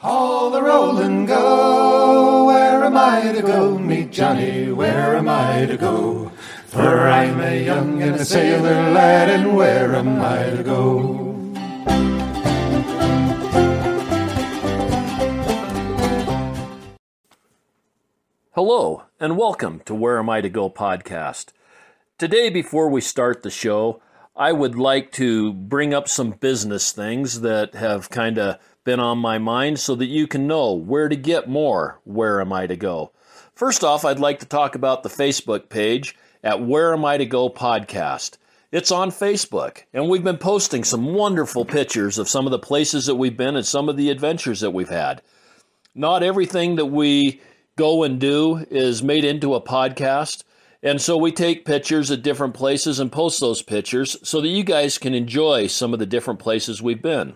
Haul the roll and go. Where am I to go? Meet Johnny. Where am I to go? For I'm a young and a sailor lad, and where am I to go? Hello, and welcome to Where Am I to Go podcast. Today, before we start the show, I would like to bring up some business things that have kind of been on my mind so that you can know where to get more Where Am I to Go. First off, I'd like to talk about the Facebook page at Where Am I to Go podcast. It's on Facebook, and we've been posting some wonderful pictures of some of the places that we've been and some of the adventures that we've had. Not everything that we go and do is made into a podcast. And so we take pictures at different places and post those pictures so that you guys can enjoy some of the different places we've been.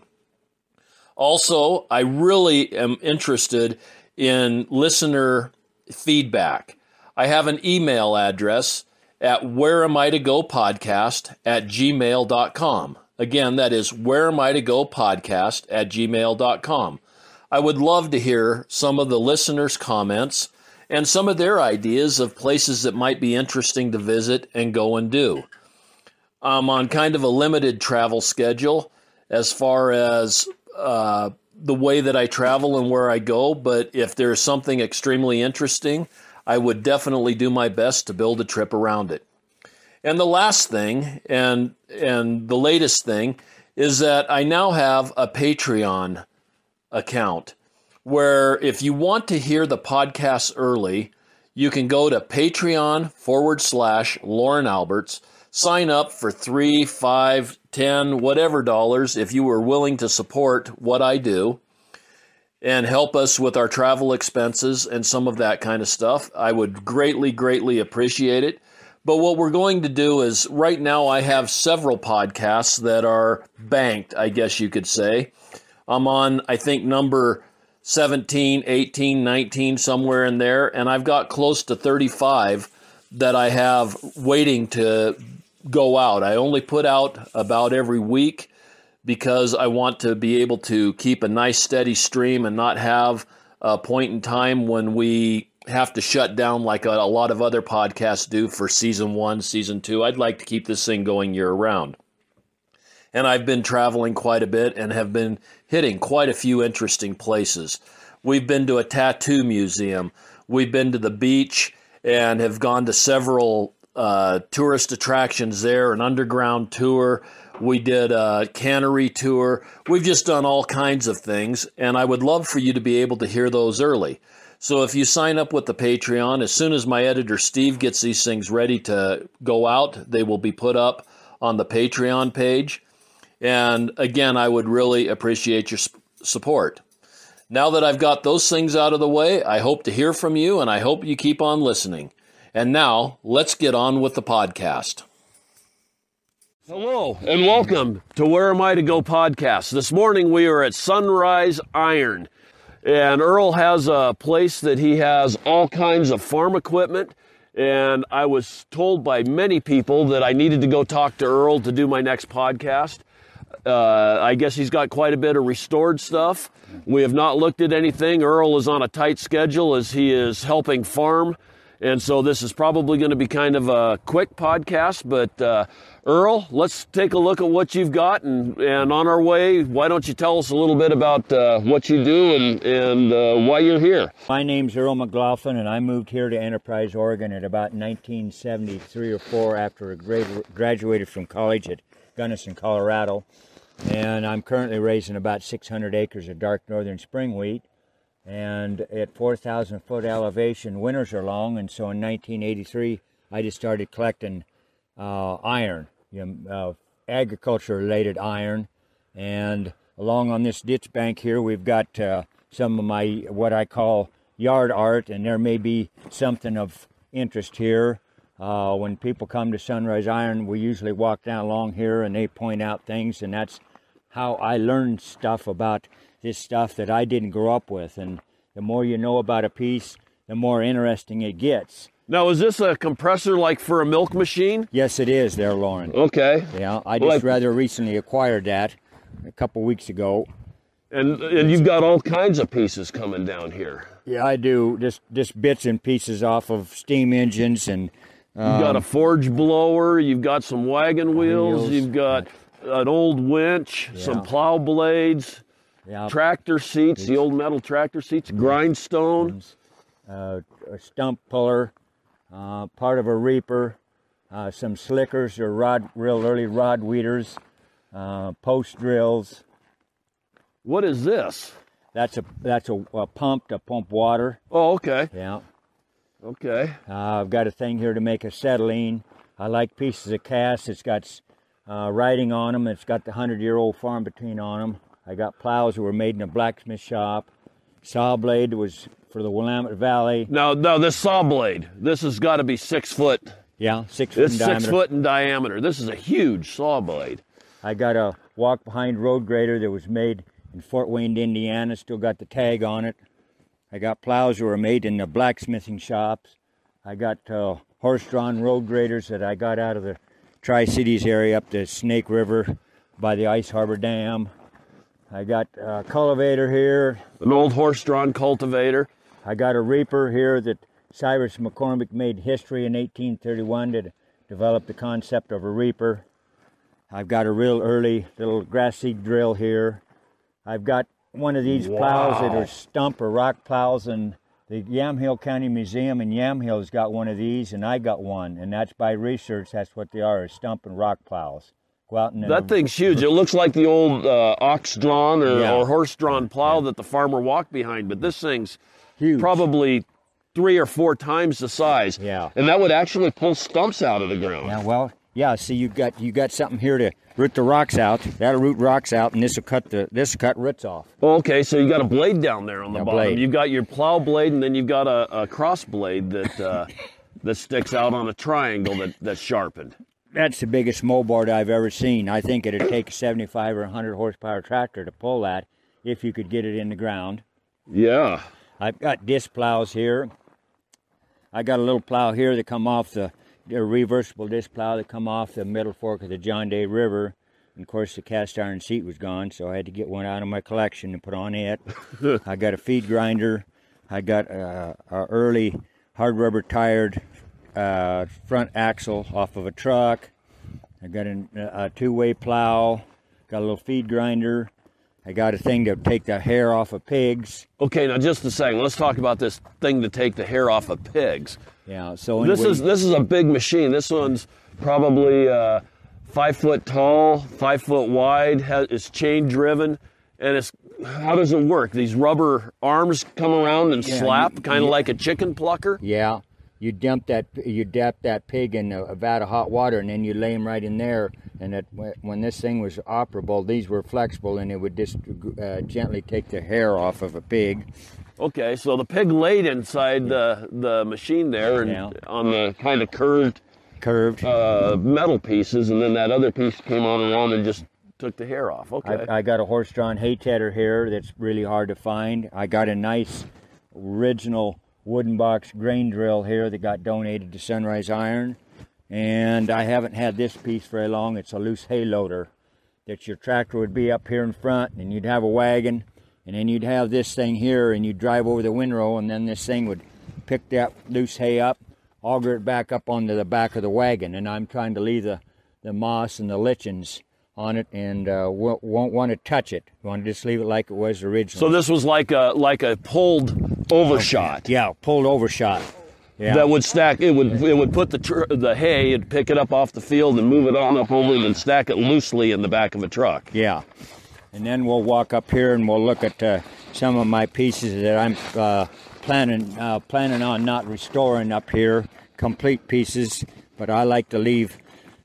Also, I really am interested in listener feedback. I have an email address at where am I to go podcast at gmail.com. Again, that is where am I to go podcast at gmail.com. I would love to hear some of the listeners' comments and some of their ideas of places that might be interesting to visit and go and do. I'm on kind of a limited travel schedule as far as uh, the way that I travel and where I go, but if there's something extremely interesting, I would definitely do my best to build a trip around it. And the last thing, and and the latest thing, is that I now have a Patreon account where if you want to hear the podcast early, you can go to Patreon forward slash Lauren Alberts, sign up for three, five, ten, whatever dollars if you are willing to support what I do and help us with our travel expenses and some of that kind of stuff. I would greatly, greatly appreciate it. But what we're going to do is right now I have several podcasts that are banked, I guess you could say. I'm on, I think, number 17, 18, 19, somewhere in there. And I've got close to 35 that I have waiting to go out. I only put out about every week because I want to be able to keep a nice steady stream and not have a point in time when we have to shut down like a, a lot of other podcasts do for season one, season two. I'd like to keep this thing going year round and I've been traveling quite a bit and have been hitting quite a few interesting places. We've been to a tattoo museum, we've been to the beach, and have gone to several uh, tourist attractions there, an underground tour. We did a cannery tour. We've just done all kinds of things, and I would love for you to be able to hear those early. So if you sign up with the Patreon, as soon as my editor Steve gets these things ready to go out, they will be put up on the Patreon page. And again, I would really appreciate your support. Now that I've got those things out of the way, I hope to hear from you and I hope you keep on listening. And now, let's get on with the podcast. Hello and welcome to Where Am I to Go podcast. This morning we are at Sunrise Iron. And Earl has a place that he has all kinds of farm equipment. And I was told by many people that I needed to go talk to Earl to do my next podcast. Uh, I guess he's got quite a bit of restored stuff. We have not looked at anything. Earl is on a tight schedule as he is helping farm. And so this is probably going to be kind of a quick podcast. But uh, Earl, let's take a look at what you've got. And, and on our way, why don't you tell us a little bit about uh, what you do and, and uh, why you're here? My name's Earl McLaughlin, and I moved here to Enterprise, Oregon at about 1973 or 4 after I graduated from college at Gunnison, Colorado and I'm currently raising about 600 acres of dark northern spring wheat. And at 4,000 foot elevation, winters are long, and so in 1983, I just started collecting uh, iron, you know, uh, agriculture-related iron. And along on this ditch bank here, we've got uh, some of my what I call yard art, and there may be something of interest here. Uh, when people come to Sunrise Iron, we usually walk down along here and they point out things, and that's how I learned stuff about this stuff that I didn't grow up with. And the more you know about a piece, the more interesting it gets. Now, is this a compressor like for a milk machine? Yes, it is there, Lauren. Okay. Yeah, I just well, rather recently acquired that a couple weeks ago. And and you've got all kinds of pieces coming down here. Yeah, I do. Just just bits and pieces off of steam engines and You've got a um, forge blower. You've got some wagon wheels. Wheels. You've got an old winch, some plow blades, yeah, tractor seats, the old metal tractor seats, grindstone. uh, a stump puller, uh, part of a reaper, uh, some slickers or rod, real early rod weeders, uh, post drills. What is this? That's a that's a, a pump to pump water. Oh, okay, Yeah. okay. Uh, I've got a thing here to make acetylene. I like pieces of cast. It's got uh, writing on them. It's got the hundred-year-old farm between on them. I got plows that were made in a blacksmith shop. Saw blade was for the Willamette Valley. No, no, this saw blade. This has got to be six foot. Yeah, six foot It's six diameter. foot in diameter. This is a huge saw blade. I got a walk behind road grader that was made in Fort Wayne, Indiana. Still got the tag on it. I got plows that were made in the blacksmithing shops. I got uh, horse-drawn road graders that I got out of the Tri-Cities area up the Snake River by the Ice Harbor Dam. I got a cultivator here. An old horse-drawn cultivator. I got a reaper here that Cyrus McCormick made history in 1831 to develop the concept of a reaper. I've got a real early little grass seed drill here. I've got one of these plows that are stump or rock plows, and the Yamhill County Museum in Yamhill's got one of these, and I got one, and that's by research. That's what they are: stump and rock plows. Go out and That thing's huge. It looks like the old uh, ox-drawn or, Yeah. or horse-drawn plow that the farmer walked behind, but this thing's huge. probably three or four times the size. Yeah. And that would actually pull stumps out of the ground. Yeah, well, yeah. See, you got you got something here to root the rocks out. That'll root rocks out, and this will cut the this will cut roots off. Oh, okay, so you got a blade down there on the Yeah, bottom. blade. You've got your plow blade, and then you've got a, a cross blade that uh, that sticks out on a triangle that, that's sharpened. That's the biggest moldboard I've ever seen. I think it'd take a 75 or 100 horsepower tractor to pull that if you could get it in the ground. Yeah. I've got disc plows here. I got a little plow here that come off the, the reversible disc plow that come off the middle fork of the John Day River. And of course, the cast iron seat was gone, so I had to get one out of my collection and put on it. I got a feed grinder. I got uh, a early hard rubber tired uh, front axle off of a truck. I got an, a two-way plow. Got a little feed grinder. I got a thing to take the hair off of pigs. Okay, now just a second. Let's talk about this thing to take the hair off of pigs. Yeah. So This is this is a big machine. This one's probably uh, five foot tall, five foot wide. Has, it's chain driven, and it's how does it work? These rubber arms come around and Yeah, slap, kind of yeah. like a chicken plucker. Yeah, you dump that you dap that pig in a, vat of hot water, and then you lay him right in there. And that when this thing was operable, these were flexible, and it would just uh, gently take the hair off of a pig. Okay, so the pig laid inside the the machine there, and Yeah. on the kind of curved Curved. uh, metal pieces, and then that other piece came on around and just took the hair off. Okay. I, I got a horse-drawn hay tedder here that's really hard to find. I got a nice original wooden box grain drill here that got donated to Sunrise Iron, and I haven't had this piece very long. It's a loose hay loader that your tractor would be up here in front, and you'd have a wagon, and then you'd have this thing here, and you'd drive over the windrow, and then this thing would pick that loose hay up, auger it back up onto the back of the wagon, and I'm trying to leave the, the moss and the lichens on it, and uh, won't, won't want to touch it. Want to just leave it like it was originally. so this was like a like a pulled overshot. yeah, pulled overshot. Yeah. that would stack. It would it would put the tr- the hay and pick it up off the field and move it on up over and then stack it loosely in the back of a truck. Yeah. And then we'll walk up here and we'll look at uh, some of my pieces that I'm uh, planning uh, planning on not restoring up here, complete pieces. But I like to leave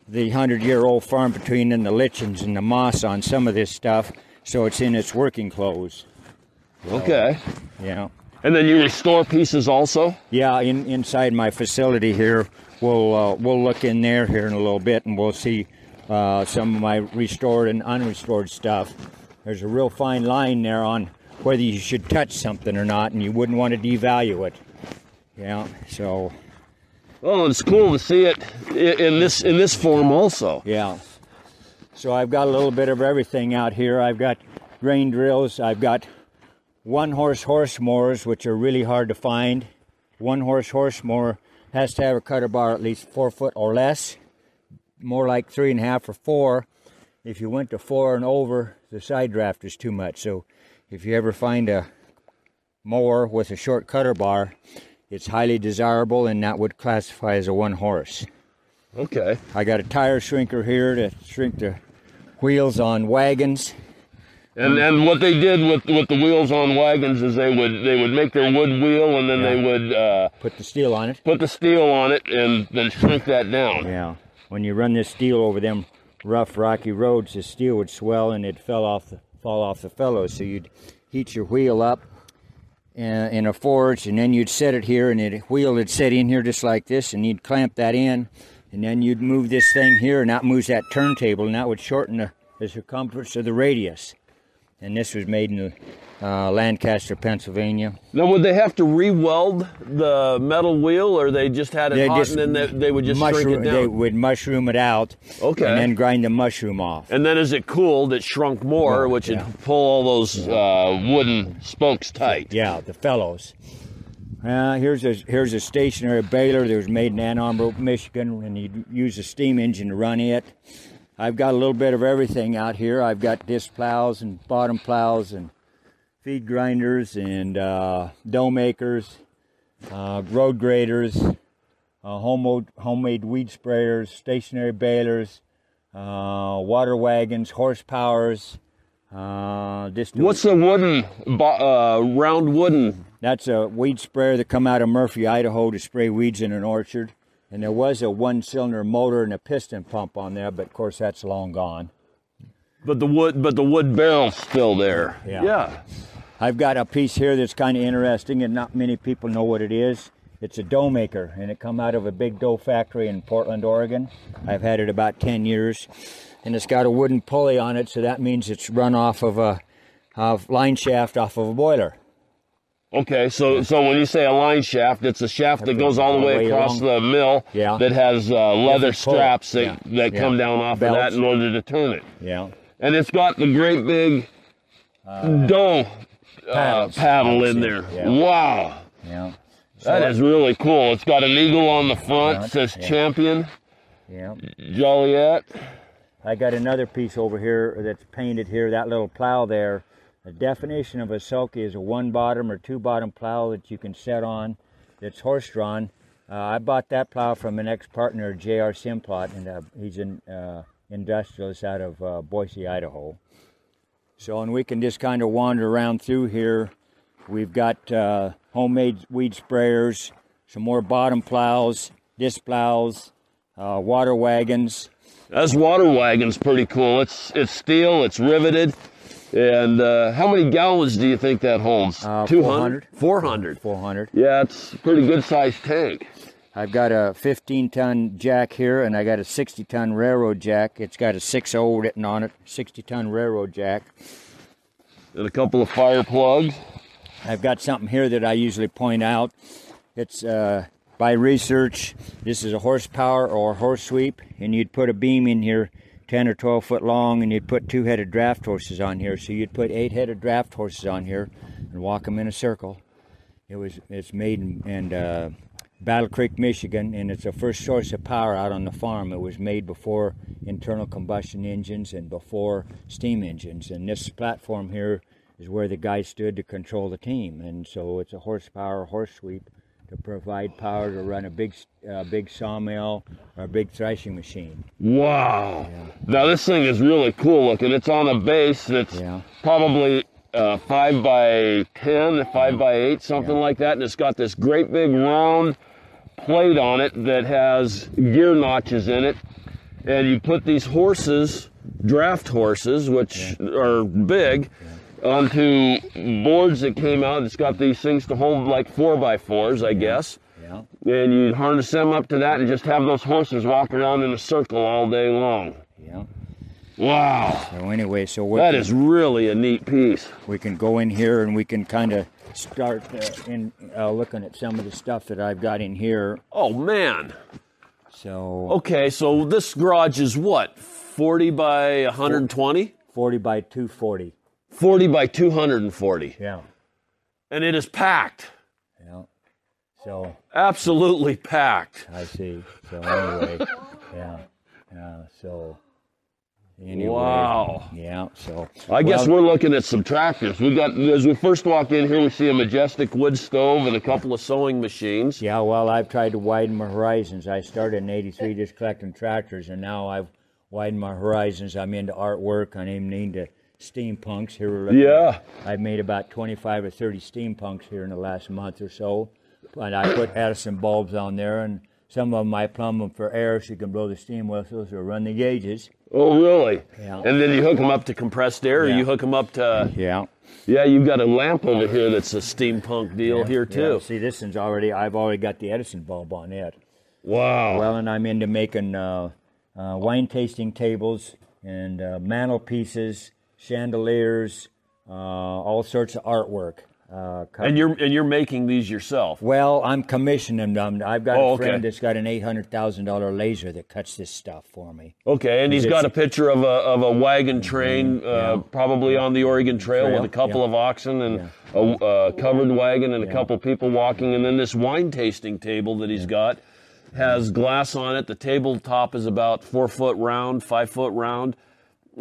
the hundred-year-old farm between and the lichens and the moss on some of this stuff, so it's in its working clothes. Okay. Yeah. And then you restore pieces also. Yeah, in, inside my facility here, we'll uh, we'll look in there here in a little bit, and we'll see uh, some of my restored and unrestored stuff. There's a real fine line there on whether you should touch something or not, and you wouldn't want to devalue it. Yeah, so Oh, it's cool to see it in this in this form also. yeah. So I've got a little bit of everything out here. I've got grain drills. I've got one horse horse mowers, which are really hard to find. One horse horse mower has to have a cutter bar at least four foot or less, more like three and a half or four. If you went to four and over, the side draft is too much. So if you ever find a mower with a short cutter bar, it's highly desirable and that would classify as a one horse. Okay. I got a tire shrinker here to shrink the wheels on wagons. And and what they did with with the wheels on wagons is they would they would make their wood wheel and then they would uh, Put the steel on it. put the steel on it and then shrink that down. Yeah. When you run this steel over them rough, rocky roads, the steel would swell and it fell off the fall off the fellows. So you'd heat your wheel up uh, in a forge, and then you'd set it here, and the wheel would set in here just like this, and you'd clamp that in, and then you'd move this thing here, and that moves that turntable, and that would shorten the, the circumference of the radius. And this was made in uh, Lancaster, Pennsylvania. Now would they have to re-weld the metal wheel or they just had it They hot just and then they, they would just mushroom, shrink it down? They would mushroom it out, Okay. and then grind the mushroom off. And then as it cooled, it shrunk more, which yeah. would pull all those uh, wooden spokes tight. Yeah, the fellows. Uh, here's a here's a stationary baler that was made in Ann Arbor, Michigan, and you use a steam engine to run it. I've got a little bit of everything out here. I've got disc plows and bottom plows and feed grinders and uh, dough makers, uh, road graders, uh, homemade, homemade weed sprayers, stationary balers, uh, water wagons, horsepowers. Uh, What's the wooden, uh, round wooden? That's a weed sprayer that come out of Murphy, Idaho to spray weeds in an orchard. And there was a one-cylinder motor and a piston pump on there, but of course that's long gone. But the wood, but the wood barrel's still there. Yeah. Yeah. I've got a piece here that's kind of interesting, and not many people know what it is. It's a dough maker, and it come out of a big dough factory in Portland, Oregon. I've had it about 10 years, and it's got a wooden pulley on it, so that means it's run off of a of line shaft off of a boiler. Okay, so so when you say a line shaft, it's a shaft that goes all the way across the mill Yeah. that has uh, leather straps that, Yeah. that Yeah. come down off of that in order to turn it. Yeah. And it's got the great big uh, paddles. paddle in there. Wow. Yeah. That is really cool. It's got an eagle on the front, Front, says champion, Yeah. Joliet. I got another piece over here that's painted here, that little plow there. The definition of a sulky is a one bottom or two bottom plow that you can set on that's horse drawn. Uh, I bought that plow from an ex partner, J.R. Simplot, and uh, he's an uh, industrialist out of uh, Boise, Idaho. So, and we can just kind of wander around through here. We've got uh, homemade weed sprayers, some more bottom plows, disc plows, uh, water wagons. This water wagon's pretty cool. It's it's steel, it's riveted. And uh, how many gallons do you think that holds? Uh, 200? 400. 400. Yeah, it's a pretty good sized tank. I've got a 15 ton jack here and I got a 60 ton railroad jack. It's got a 6.0 written on it, 60 ton railroad jack. And a couple of fire plugs. I've got something here that I usually point out. It's uh, by research. This is a horsepower or horse sweep, and you'd put a beam in here 10 or 12 foot long, and you'd put two headed draft horses on here. So you'd put eight headed draft horses on here and walk them in a circle. It was it's made in, in uh, Battle Creek, Michigan, and it's the first source of power out on the farm. It was made before internal combustion engines and before steam engines. And this platform here is where the guy stood to control the team. And so it's a horsepower horse sweep to provide power to run a big uh, big sawmill or a big threshing machine. Wow. Now this thing is really cool looking. It's on a base that's Yeah. probably uh, five by ten, five by eight, something Yeah. like that, and it's got this great big round plate on it that has gear notches in it. And you put these horses, draft horses, which are big, onto boards that came out. It's got these things to hold like four by fours, I guess. Yeah. And you harness them up to that and just have those horses walk around in a circle all day long. Yeah. Wow. So anyway, so we That can, is really a neat piece. we can go in here and we can kind of start uh, in uh, looking at some of the stuff that I've got in here. Oh man. So Okay, so this garage is what? 40 by 120? 40 by 240. 40 by 240. Yeah. And it is packed. Yeah. So Absolutely packed. I see. So anyway, yeah, yeah. So anyway, Wow. Yeah. So I guess we're looking at some tractors. We got as we first walk in here, we see a majestic wood stove and a couple of sewing machines. Yeah, well, I've tried to widen my horizons. I started in '83 just collecting tractors, and now I've widened my horizons. I'm into artwork. I'm even into steampunks. Here, Yeah. I've made about 25 or 30 steampunks here in the last month or so. And I put Edison bulbs on there, and some of them I plumb them for air so you can blow the steam whistles or run the gauges. Oh, really? Yeah. And then you hook them up to compressed air, or you hook them up to. Yeah. Yeah, you've got a lamp over here that's a steampunk deal here too. Yeah, see, this one's already. I've already got the Edison bulb on it. Wow. Well, and I'm into making uh, uh, wine tasting tables and uh, mantelpieces, chandeliers, uh, all sorts of artwork. Uh, and you're and you're making these yourself. well, I'm commissioning them. I've got Oh, a friend okay. that's got an eight hundred thousand dollar laser that cuts this stuff for me. Okay, and he's got a picture of a of a wagon train, uh, probably on the Oregon Trail, Trail, with a couple yeah. of oxen and a, uh covered wagon and a couple people walking, and then this wine tasting table that he's got has glass on it. The tabletop is about four foot round, five foot round,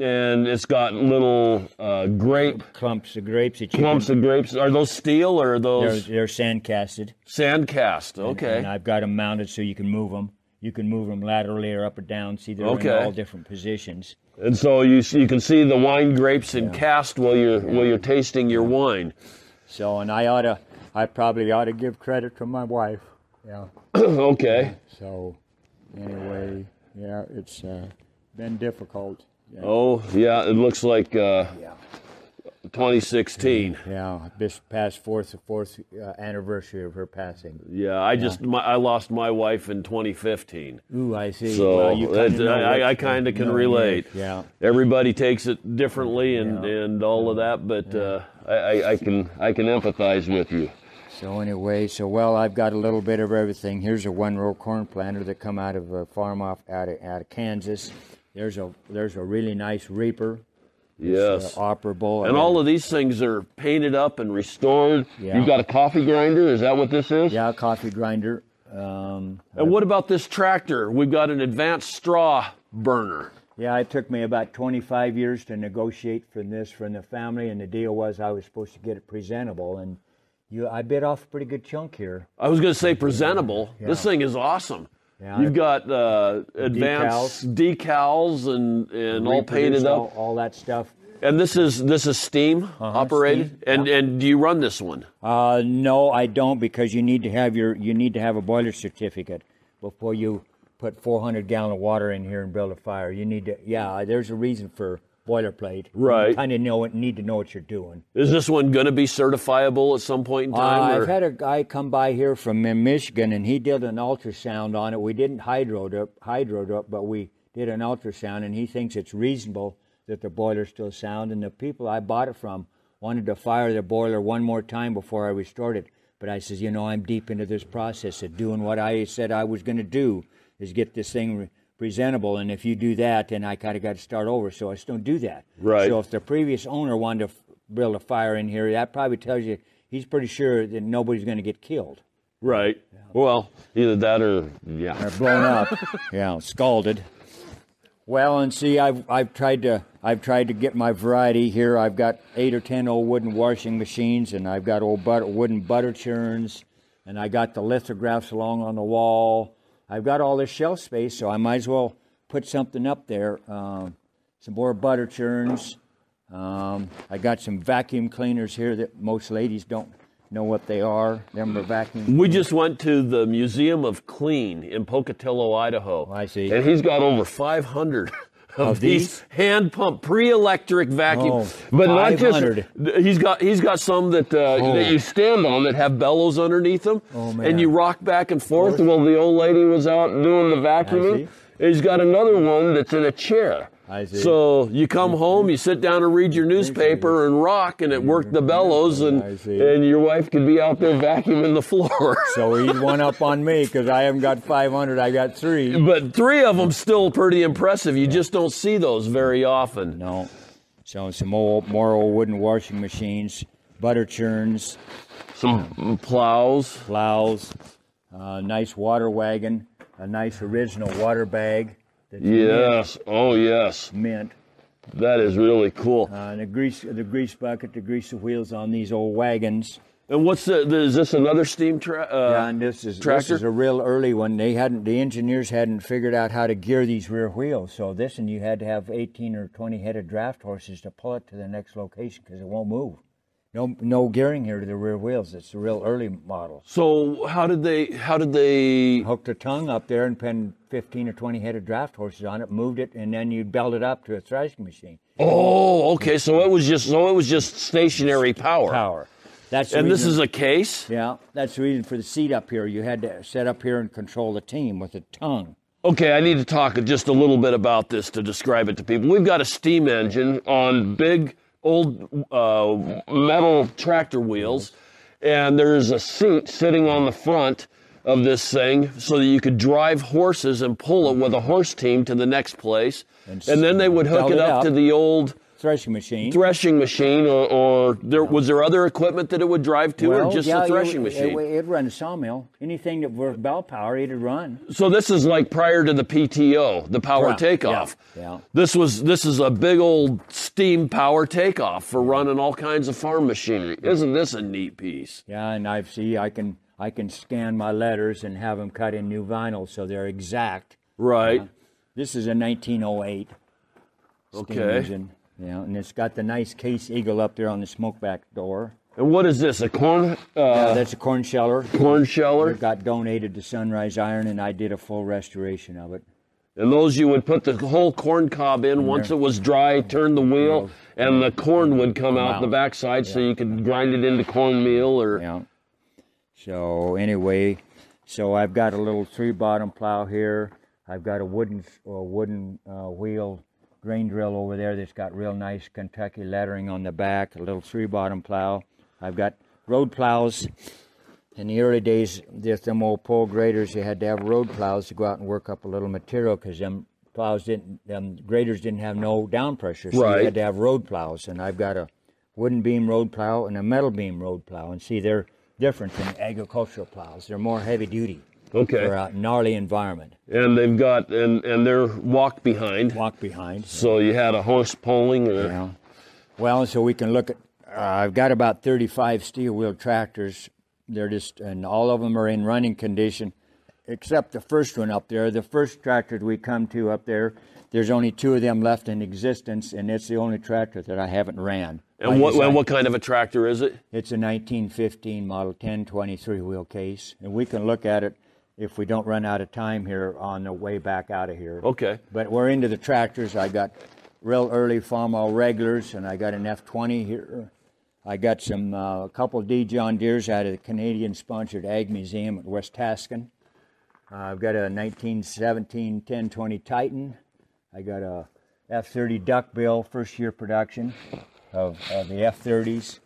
and it's got little uh, grape Clumps of grapes that you clumps can, of grapes. Are those steel or are they're, those they're sand casted. sand cast? Okay. And I've got them mounted so you can move them. You can move them laterally or up or down. See, they're Okay. in all different positions. And so you you can see the wine grapes in cast while you're while you're tasting your wine. So, and I ought to, I probably ought to give credit to my wife. Yeah. okay. So, anyway, yeah, it's uh, been difficult. Yeah. Oh yeah, it looks like uh, Yeah. 2016. Yeah, this past fourth fourth uh, anniversary of her passing. Yeah, I just my, I lost my wife in 2015. Ooh, I see. So well, you that- kinda know I, I kind of can relate. Yeah. Everybody takes it differently and, Yeah. and all of that, but uh, I, I, I can I can empathize with you. So anyway, so well, I've got a little bit of everything. Here's a one-row corn planter that come out of a farm off out of, out of Kansas. There's a there's a really nice reaper. Yes. uh, operable. and all of these things are painted up and restored. Yeah. You've got a coffee grinder. Is that what this is? yeah, coffee grinder. Um, And what about this tractor? We've got an advanced straw burner. Yeah, it took me about 25 years to negotiate for this from the family, and the deal was I was supposed to get it presentable, and you, I bit off a pretty good chunk here. I was going to say presentable. This thing is awesome. Yeah, You've got uh, advanced decals, and, and all painted Reproduced up. all, all that stuff. And this is this is steam operated. Uh-huh, steam, and and do you run this one? Uh, no, I don't because you need to have your you need to have a boiler certificate before you put 400 gallon of water in here and build a fire. You need to yeah. There's a reason for boilerplate. Right. You kind of know it. Need to know what you're doing. Is this one going to be certifiable at some point in Uh, time? I've had a guy come by here from uh, Michigan, and he did an ultrasound on it. We didn't hydro it up, hydro it up, but we did an ultrasound, and he thinks it's reasonable that the boiler's still sound. And the people I bought it from wanted to fire the boiler one more time before I restored it. But I says, you know, I'm deep into this process of doing what I said I was going to do, is get this thing presentable. And if you do that, then I kind of got to start over. So I just don't do that. Right. So if the previous owner wanted to f- build a fire in here, that probably tells you he's pretty sure that nobody's going to get killed right. Well, either that or yeah. or blown up. yeah, scalded. Well, and see, I've I've tried to I've tried to get my variety here. I've got eight or ten old wooden washing machines, and I've got old butter, wooden butter churns, and I got the lithographs along on the wall. I've got all this shelf space, so I might as well put something up there. Um, some more butter churns. Um, I got some vacuum cleaners here that most ladies don't know what they are. Them are vacuum. We just went to the Museum of Clean in Pocatello, Idaho. I see. And he's got over 500 of, Of these, these? hand pump pre-electric vacuum. Oh, but not just he's got he's got some that uh, that you stand on that have bellows underneath them. Oh. And you rock back and forth while the old lady was out doing the vacuuming. He's got another one that's in a chair. I see. So you come mm-hmm. home, you sit down and read your newspaper and rock, and it worked the mm-hmm. bellows, and and your wife could be out there vacuuming the floor. So he's one up on me because I haven't got 500. I got three. But three of them still pretty impressive. You just don't see those very often. No. So some old, more old wooden washing machines, butter churns, Some plows. plows, a nice water wagon, a nice original water bag. That's mint, Yes. Oh, yes. mint. That is really cool. Uh, and the grease, the grease bucket to grease the wheels on these old wagons. And what's the, the is this another steam track? Uh, Yeah, and this is this tractor? is a real early one. They hadn't the engineers hadn't figured out how to gear these rear wheels. So this and you had to have 18 or 20 head of draft horses to pull it to the next location because it won't move. No no gearing here to the rear wheels. It's a real early model. so how did they? How did they? Hooked a tongue up there and pinned 15 or 20 head of draft horses on it, moved it, and then you'd belt it up to a thrashing machine. Oh, okay. So it was just so it was just stationary power. Power. That's And this is a case. yeah. That's the reason for the seat up here. You had to set up here and control the team with a tongue. Okay, I need to talk just a little bit about this to describe it to people. We've got a steam engine on big old uh, metal tractor wheels, and there's a seat sitting on the front of this thing so that you could drive horses and pull it with a horse team to the next place. And, And then they would hook it it up, up. to the old Threshing machine. threshing machine, or, or there was there other equipment that it would drive to, or just yeah, the threshing it, machine? It, it'd run a sawmill. Anything that worked bell power, it'd run. So this is like prior to the PTO, the power Right, takeoff. yeah, yeah. This was this is a big old steam power takeoff for running all kinds of farm machinery. Isn't this a neat piece? Yeah, and I see I can I can scan my letters and have them cut in new vinyl so they're exact. Right. This is a 1908 steam Okay. engine. Yeah, and it's got the nice case eagle up there on the smokebox door. And what is this? A corn Yeah, uh, that's a corn sheller. corn sheller? It got donated to Sunrise Iron, and I did a full restoration of it. And those you would put the whole corn cob in once it was dry, turn the wheel, and the corn would come out the backside so you could grind it into cornmeal or Yeah. So anyway, so I've got a little three bottom plow here. I've got a wooden a wooden uh, wheel grain drill over there that's got real nice Kentucky lettering on the back. A little three bottom plow. I've got road plows. In the early days, there's them old pole graders. You had to have road plows to go out and work up a little material because them plows didn't, them graders didn't have no down pressure. So Right. you had to have road plows. And I've got a wooden beam road plow and a metal beam road plow. And see, they're different than agricultural plows. They're more heavy duty okay. for a gnarly environment. And they've got and and they're walk behind. Walk behind. So you had a horse pulling or Yeah. Well, so we can look at. Uh, I've got about 35 steel wheel tractors. They're just, and all of them are in running condition, except the first one up there. The first tractor we come to up there, there's only two of them left in existence, and it's the only tractor that I haven't ran. And what, and what kind of a tractor is it? It's a 1915 model 1023 wheel case, and we can look at it if we don't run out of time here on the way back out of here. Okay. But we're into the tractors. I got real early Farmall regulars, and I got an F20 here. I got some uh, a couple D John Deeres out of the Canadian-sponsored Ag Museum at West Tascan. Uh, I've got a 1917 1020 Titan. I got a F30 Duckbill, first year production of, of the F30s,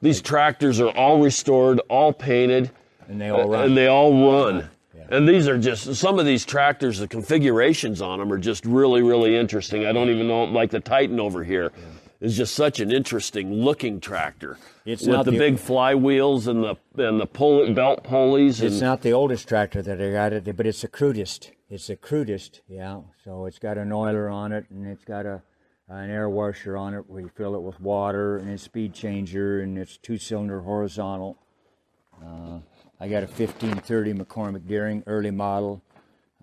These tractors are all restored, all painted, and they all run. and they all run. And these are just some of these tractors. The configurations on them are just really, really interesting. I don't even know, like the Titan over here, is just such an interesting looking tractor It's with not the, the- big flywheels and the and the pull, belt pulleys. It's not the oldest tractor that I got it, but it's the crudest. It's the crudest, yeah. So it's got an oiler on it, and it's got a an air washer on it where you fill it with water, and it's speed changer, and it's two cylinder horizontal. Uh, I got a 1530 McCormick Deering early model,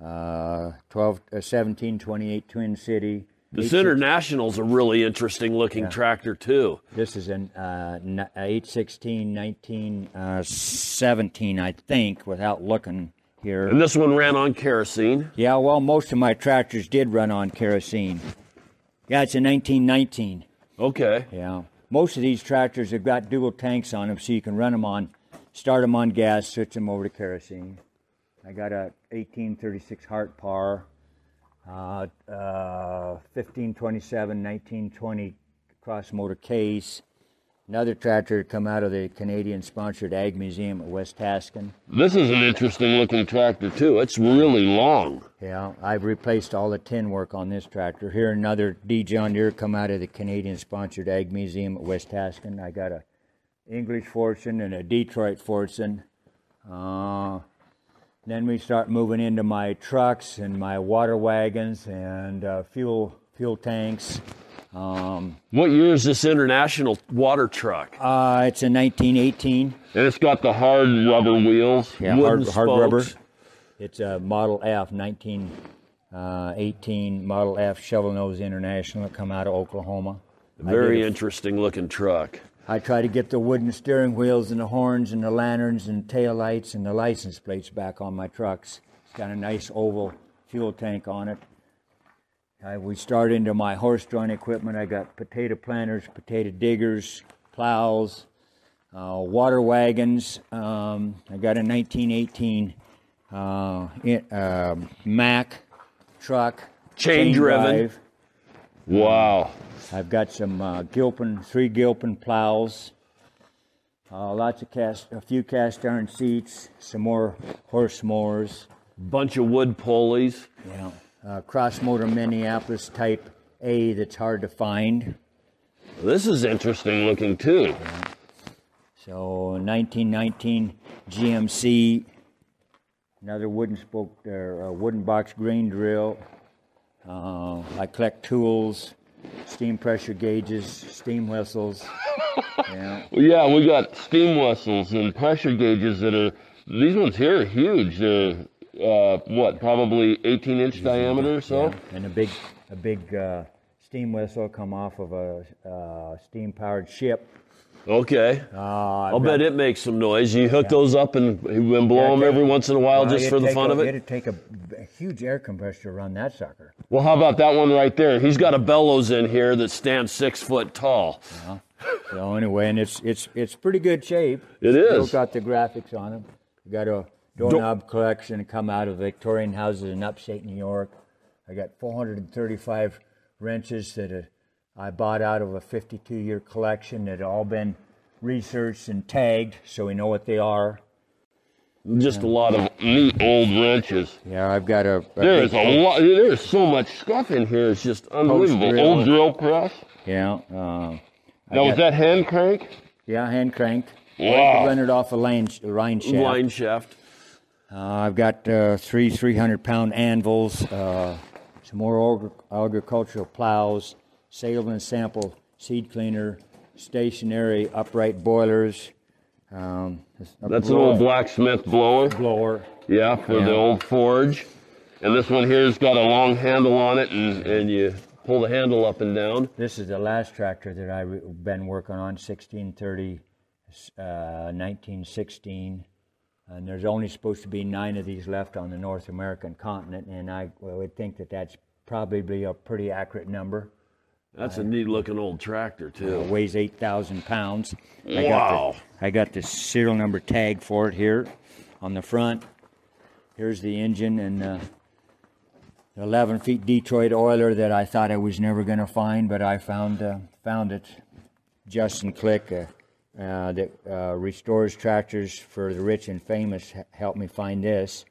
uh, 12, uh, 1728 Twin City. this International's a really interesting looking tractor too. This is an uh, n- 816 1917, I think, without looking here. And this one ran on kerosene. Yeah, well, most of my tractors did run on kerosene. Yeah, it's a 1919. Okay. Yeah. Most of these tractors have got dual tanks on them, so you can run them on, start them on gas, switch them over to kerosene. I got a 1836 Hart-Parr, uh, uh, 1527, 1920 cross motor case, Another tractor come out of the Canadian-sponsored Ag Museum at West Tascan. This is an interesting looking tractor too. It's really long. Yeah, I've replaced all the tin work on this tractor. Here, another D John Deere come out of the Canadian-sponsored Ag Museum at West Tascan. I got a English Fordson and a Detroit Fordson. Uh, then we start moving into my trucks and my water wagons and uh, fuel fuel tanks. Um, What year is this international water truck? uh, it's a 1918. And it's got the hard rubber wheels, Yeah, hard, hard rubber. It's a Model F, 1918 Model F Shovel Nose International that come out of Oklahoma. Very interesting looking truck. I try to get the wooden steering wheels and the horns and the lanterns and tail lights and the license plates back on my trucks. It's got a nice oval fuel tank on it. I, we start into my horse drawn equipment. I got potato planters, potato diggers, plows, uh, water wagons. Um, I got a 1918 uh, it, uh, Mack truck, Chain driven. drive. Wow. I've got some uh, Gilpin, three Gilpin plows, uh, lots of cast, a few cast iron seats, some more horse mowers, Bunch of wood pulleys. yeah, uh, cross motor Minneapolis Type A that's hard to find. This is interesting looking too. So 1919 GMC, another wooden spoke, or uh, wooden box grain drill. Uh, I collect tools, steam pressure gauges, steam whistles. yeah. Well, yeah, we got steam whistles and pressure gauges that are. These ones here are huge. They're uh, what, probably 18 inch diameter or so. Yeah, and a big, a big uh, steam whistle come off of a uh, steam-powered ship. Okay. Uh, I'll bet it makes some noise. You hook those up and, and blow them every once in a while just for the fun of it. It'd take a, a huge air compressor to run that sucker. Well, how about that one right there? He's got a bellows in here that stands six foot tall. So anyway, and it's it's it's pretty good shape. It Still got the graphics on them. We got a doorknob collection come out of Victorian houses in upstate New York. I got 435 wrenches that uh, I bought out of a 52 year collection that had all been researched and tagged, so we know what they are. Just a lot of neat old wrenches. Yeah, I've got a. a There's a lot. There's so much stuff in here. It's just unbelievable. drill. Old drill press. Yeah. Uh, Now was that hand crank? Yeah, hand cranked. Wow. Rendered off a line, line shaft. Line shaft. Uh, I've got uh, three 300 pound anvils, uh, some more agricultural plows, sale and sample seed cleaner, stationary upright boilers. Um, That's an old blacksmith blower. blower. Yeah, for Yeah. the old forge. And this one here's got a long handle on it, and, and you pull the handle up and down. This is the last tractor that I've been working on, 1630, uh, 1916. And there's only supposed to be nine of these left on the North American continent, and I would think that that's probably a pretty accurate number. That's a neat looking old tractor It too. weighs 8,000 pounds. I Wow. Got the, I got the serial number tag for it here on the front. Here's the engine and uh, the 11 feet Detroit oiler that I thought I was never going to find, but I found uh, found it. Justin Click, uh, uh, that uh, restores tractors for the rich and famous, helped me find this.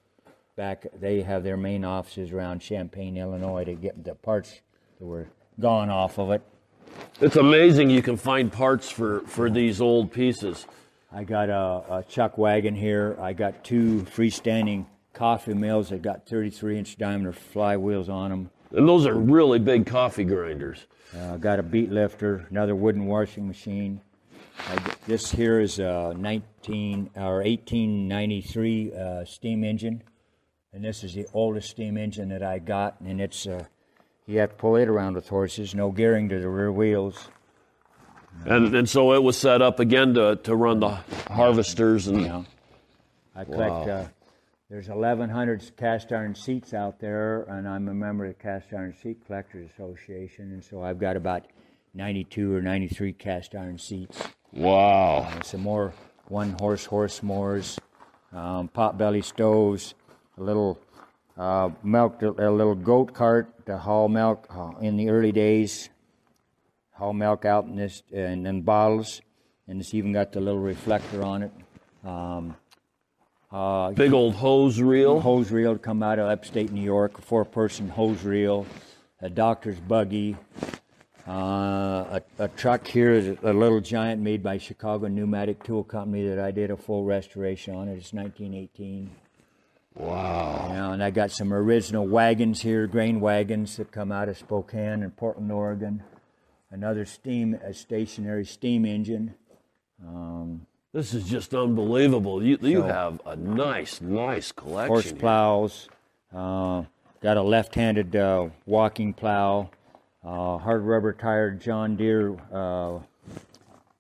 Back, they have their main offices around Champaign, Illinois, to get the parts that were gone off of it. It's amazing you can find parts for, for these old pieces. I got a, a chuck wagon here. I got two freestanding coffee mills that got 33 inch diameter flywheels on them. And those are really big coffee grinders. Uh, got a beet lifter, another wooden washing machine. This here is a 19 or 1893 uh, steam engine, and this is the oldest steam engine that I got. And it's uh, you have to pull it around with horses, no gearing to the rear wheels. And, and so it was set up again to, to run the harvesters and Yeah. I collect. Wow. Uh, there's 1,100 cast iron seats out there, and I'm a member of the Cast Iron Seat Collectors Association, and so I've got about 92 or 93 cast iron seats. wow. And some more one horse horse mowers, um, pot belly stoves, a little uh, milk, a little goat cart to haul milk uh, in the early days. Haul milk out in this in, in bottles. and it's even got the little reflector on it. Um, uh, Big old hose reel. hose reel to come out of upstate New York, a four person hose reel, a doctor's buggy, uh, a, a truck here is a little giant made by Chicago Pneumatic Tool Company that I did a full restoration on it. It's 1918. Wow. Yeah, and I got some original wagons here, grain wagons that come out of Spokane and Portland, Oregon. Another steam, a stationary steam engine. Um, This is just unbelievable. You, you So- have a nice, nice collection. horse plows. Uh, got a left-handed uh, walking plow. Uh, hard rubber tired John Deere uh,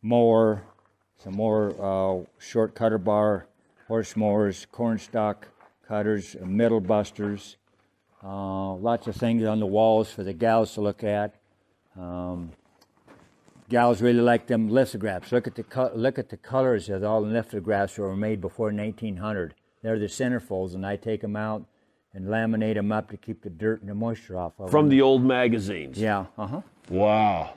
mower. Some more uh, short cutter bar horse mowers, corn stalk cutters, metal busters. Uh, lots of things on the walls for the gals to look at. Um, gals really like them lithographs. Look at the co- look at the colors of all the lithographs that were made before 1900. They're the centerfolds, and I take them out and laminate them up to keep the dirt and the moisture off of From them. the old magazines. yeah, uh huh. Wow.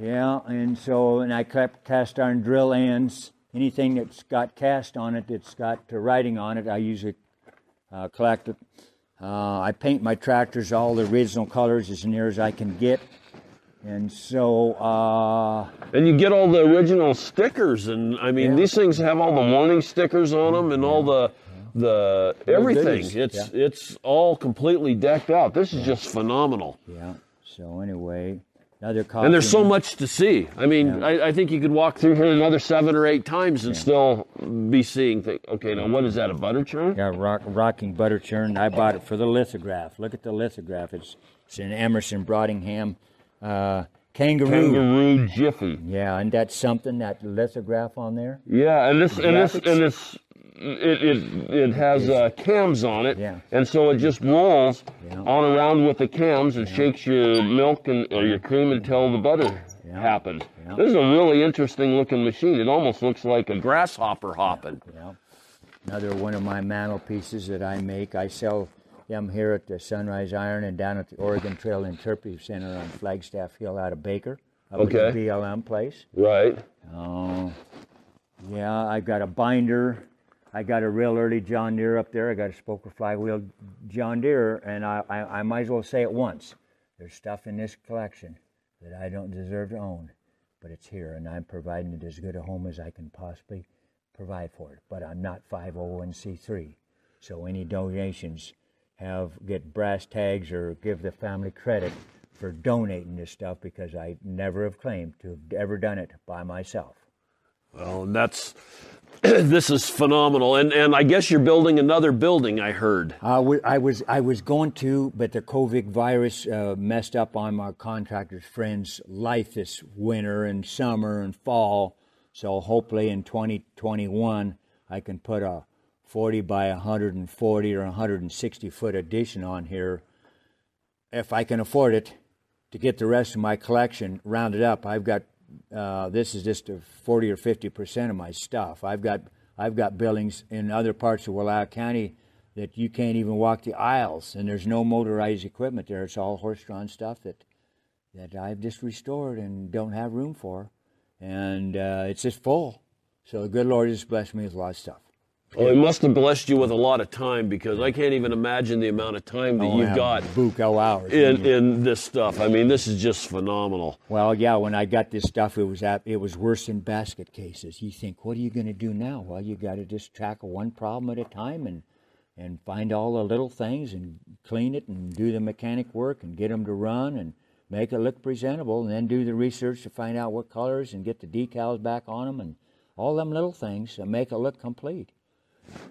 Yeah, and so and I kept cast iron drill ends. Anything that's got cast on it, that's got uh, writing on it, I usually uh, collect it. Uh, I paint my tractors all the original colors as near as I can get, and so uh, And you get all the original stickers, and I mean, Yeah. these things have all the warning stickers on them, and all the the everything. It's yeah. it's all completely decked out. This is just phenomenal. yeah. So anyway, another. And there's so much to see. I mean, I, I think you could walk through here another seven or eight times and still be seeing things. Okay, now what is that? A butter churn? Yeah, rock, rocking butter churn. I bought it for the lithograph. Look at the lithograph. It's it's an Emerson-Brantingham uh, kangaroo. Kangaroo Jiffy. Yeah, and that's something that lithograph on there. Yeah, and this and this and this it it, it has uh, cams on it, Yeah. and so it just rolls Yeah. on around with the cams and shakes your milk and or your cream until the butter Yeah. happens. Yeah. This is a really interesting looking machine. It almost looks like a grasshopper hopping. Yeah. Another one of my mantelpieces that I make. I sell them here at the Sunrise Iron and down at the Oregon Trail Interpretive Center on Flagstaff Hill out of Baker. Up at Okay. the BLM place. Right. Oh, yeah, I've got a binder. I got a real early John Deere up there. I got a spoker flywheel John Deere, and I, I, I might as well say it once. There's stuff in this collection that I don't deserve to own, but it's here, and I'm providing it as good a home as I can possibly provide for it. But I'm not 501c3, so any donations have get brass tags or give the family credit for donating this stuff because I never have claimed to have ever done it by myself. Well, and that's this is phenomenal. And and I guess you're building another building. I heard. I wa- I was I was going to, but the COVID virus uh, messed up on my contractor's friend's life this winter and summer and fall. So hopefully in 2021 I can put a 40 by 140 or 160 foot addition on here, if I can afford it, to get the rest of my collection rounded up. I've got uh, this is just a 40 or 50 percent of my stuff. I've got I've got buildings in other parts of Wallowa County that you can't even walk the aisles, and there's no motorized equipment there. It's all horse-drawn stuff that that I've just restored and don't have room for, and uh, it's just full. So the good Lord has blessed me with a lot of stuff. Well, it must have blessed you with a lot of time because I can't even imagine the amount of time that Oh, you've got book oh, hours. in in this stuff. I mean, this is just phenomenal. Well, yeah, when I got this stuff, it was at, it was worse than basket cases. You think, what are you going to do now? Well, you got to just tackle one problem at a time and and find all the little things and clean it and do the mechanic work and get them to run and make it look presentable and then do the research to find out what colors and get the decals back on them and all them little things and make it look complete.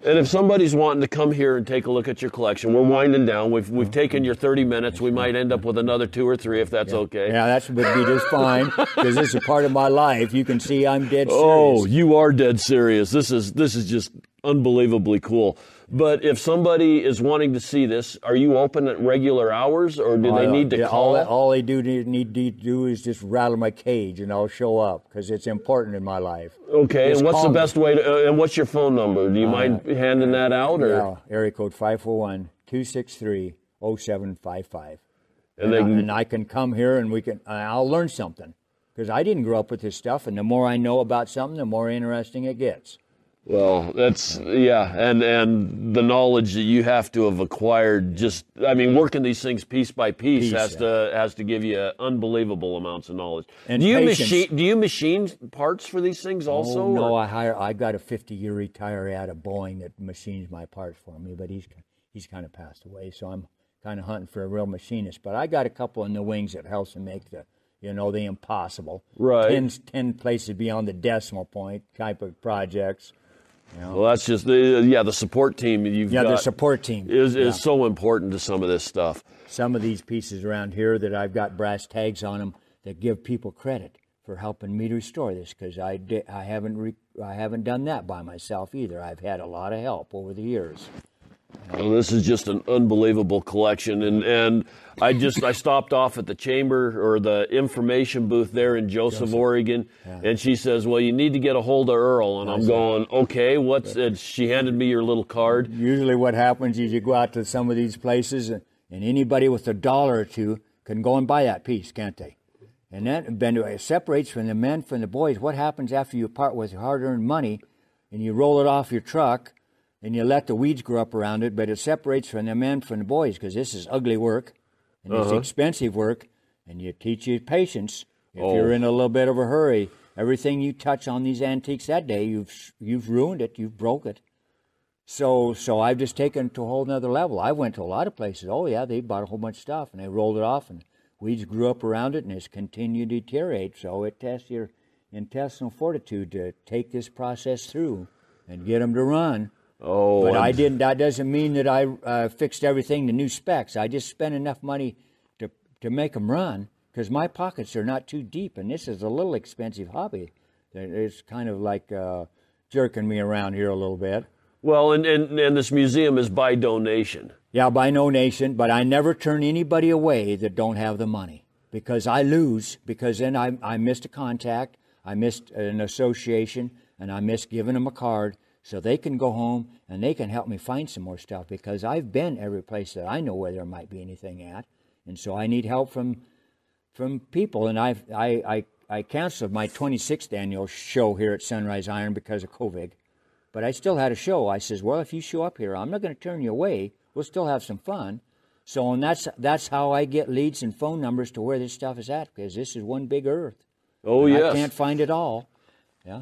And if somebody's wanting to come here and take a look at your collection, we're winding down. We've we've mm-hmm. taken your 30 minutes. We might end up with another two or three if that's okay. Yeah, that would be just fine because this is a part of my life. You can see I'm dead oh, serious. Oh, you are dead serious. This is this is just unbelievably cool. But if somebody is wanting to see this, are you open at regular hours, or do they Uh, need to yeah, call? All, all they do need, need to do is just rattle my cage, and I'll show up because it's important in my life. okay, Just and what's the me. best way to? Uh, and what's your phone number? Do you mind handing that out, or Yeah, area code 541-263-0755. and they and, can, and I can come here and we can. uh, I'll learn something. because I didn't grow up with this stuff, and the more I know about something, the more interesting it gets. Well, that's yeah, and and the knowledge that you have to have acquired just I mean working these things piece by piece, Piece, has yeah. to has to give you unbelievable amounts of knowledge. And do you patience. machine do you machine parts for these things oh, also? Oh, no, or- I hire. I got a 50-year retiree out of Boeing that machines my parts for me, but he's he's kind of passed away, so I'm kind of hunting for a real machinist. But I got a couple in the wings that helps me make the you know the impossible. Right. 10, 10 places beyond the decimal point type of projects. Well, that's just the yeah the support team you've Yeah, got the support team is Yeah. so important to some of this stuff. some of these pieces around here that I've got brass tags on them that give people credit for helping me to restore this because I, di- I haven't re- I haven't done that by myself either. I've had a lot of help over the years. Well, this is just an unbelievable collection, and and I just I stopped off at the chamber or the information booth there in Joseph, Oregon, and she says, "Well, you need to get a hold of Earl," and I'm going, "Okay, what's?" And she handed me your little card. Usually, what happens is you go out to some of these places, and, and anybody with a dollar or two can go and buy that piece, can't they? And that then it separates from the men from the boys. What happens after you part with your hard-earned money, and you roll it off your truck, and you let the weeds grow up around it? But it separates from the men from the boys because this is ugly work, and it's uh-huh. expensive work, and you teach you patience. If oh. you're in a little bit of a hurry, everything you touch on these antiques that day, you've you've ruined it, you've broke it. So, so I've just taken it to a whole nother level. I went to a lot of places. Oh yeah, they bought a whole bunch of stuff and they rolled it off, and weeds grew up around it, and it's continued to deteriorate. So it tests your intestinal fortitude to take this process through and get them to run. Oh, But I I'm- didn't. That doesn't mean that I uh, fixed everything to new specs. I just spent enough money to to make them run because my pockets are not too deep, and this is a little expensive hobby. It's kind of like uh, jerking me around here a little bit. Well, and, and and this museum is by donation. Yeah, by donation, but I never turn anybody away that don't have the money because I lose because then I, I missed a contact, I missed an association, and I missed giving them a card so they can go home and they can help me find some more stuff because I've been every place that I know where there might be anything at, and so I need help from from people. And I've, I I I canceled my 26th annual show here at Sunrise Iron because of COVID but I still had a show. I says, well, if you show up here, I'm not going to turn you away. We'll still have some fun. So, and that's that's how I get leads and phone numbers to where this stuff is at because this is one big earth. Oh yes. I can't find it all. Yeah.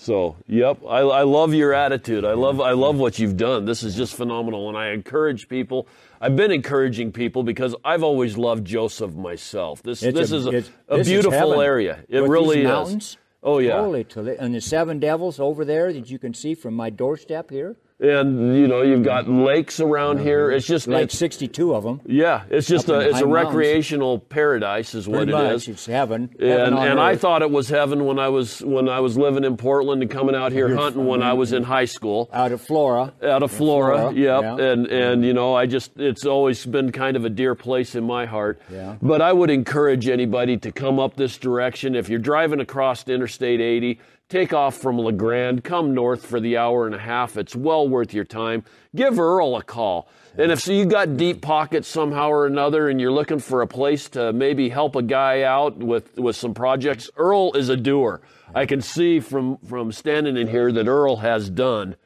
So, yep, I, I love your attitude. I love I love what you've done. This is just phenomenal, and I encourage people. I've been encouraging people because I've always loved Joseph myself. This It's this is a, a this beautiful heaven. area. It With really is. Oh yeah, Holy and the seven devils over there that you can see from my doorstep here, and you know you've got mm-hmm. lakes around mm-hmm. here. It's just like it's, 62 of them. yeah, it's just a it's a mountains. recreational paradise, is what Pretty it much, is. it's heaven. heaven and and I thought it was heaven when I was when I was living in Portland and coming out here hunting when I was in high school. out of Flora. out of Flora, Flora, yep, yeah. and and mm-hmm. you know, I just it's always been kind of a dear place in my heart. Yeah. But I would encourage anybody to come up this direction. If you're driving across Interstate 80, take off from La Grande, come north for the hour and a half. It's well worth your time. Give Earl a call. And if so you got deep pockets somehow or another and you're looking for a place to maybe help a guy out with, with some projects, Earl is a doer. I can see from, from standing in here that Earl has done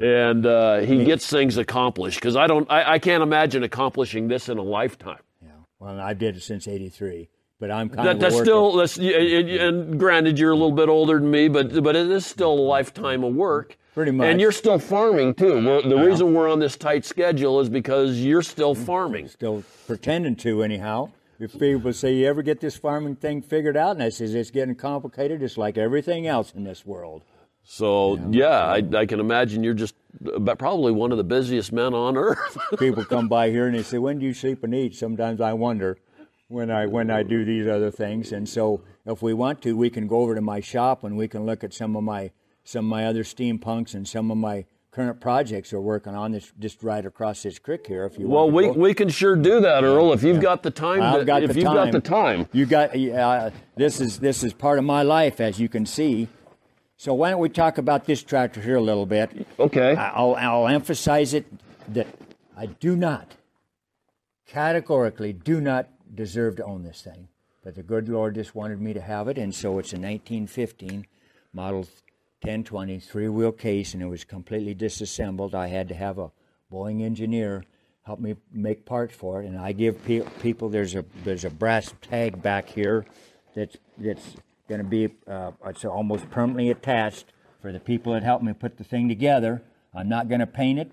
and uh, he gets things accomplished because I don't, I, I can't imagine accomplishing this in a lifetime. Yeah. Well, I did it since '83, but I'm kind That, of that's still that's and granted you're a little bit older than me, but but it is still a lifetime of work. Pretty much. And you're still farming too. We're, the reason we're on this tight schedule is because you're still mm. farming. still pretending to anyhow. If people say you ever get this farming thing figured out, and I says it's getting complicated, it's like everything else in this world. So yeah, I, I can imagine you're just probably one of the busiest men on earth. People come by here and they say, "When do you sleep and eat?" Sometimes I wonder when I when I do these other things. And so, if we want to, we can go over to my shop and we can look at some of my some of my other steampunks and some of my current projects we're working on. This just right across this creek here. If you well, want to we, go. we can sure do that, Earl, if you've got the time. I've got if the you've time. got the time. You got uh, this is this is part of my life, as you can see. So why don't we talk about this tractor here a little bit? Okay. I'll, I'll emphasize it that I do not, categorically, do not deserve to own this thing. but the good Lord just wanted me to have it, and so it's a 1915 model 1020 three wheel case, and it was completely disassembled. I had to have a Boeing engineer help me make parts for it, and I give pe- people there's a there's a brass tag back here that's that's going to be uh, it's almost permanently attached for the people that helped me put the thing together. I'm not going to paint it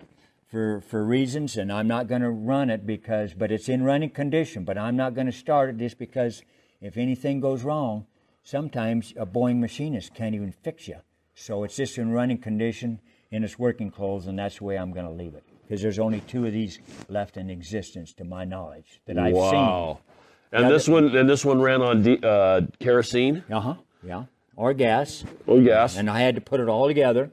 for for reasons, and I'm not going to run it because, but it's in running condition. But I'm not going to start it just because if anything goes wrong, sometimes a Boeing machinist can't even fix you. So it's just in running condition in its working clothes, and that's the way I'm going to leave it because there's only two of these left in existence, to my knowledge, that I've seen. wow. And this one, and this one ran on di- uh, kerosene. Uh huh. Yeah. Or gas, or gas. and I had to put it all together.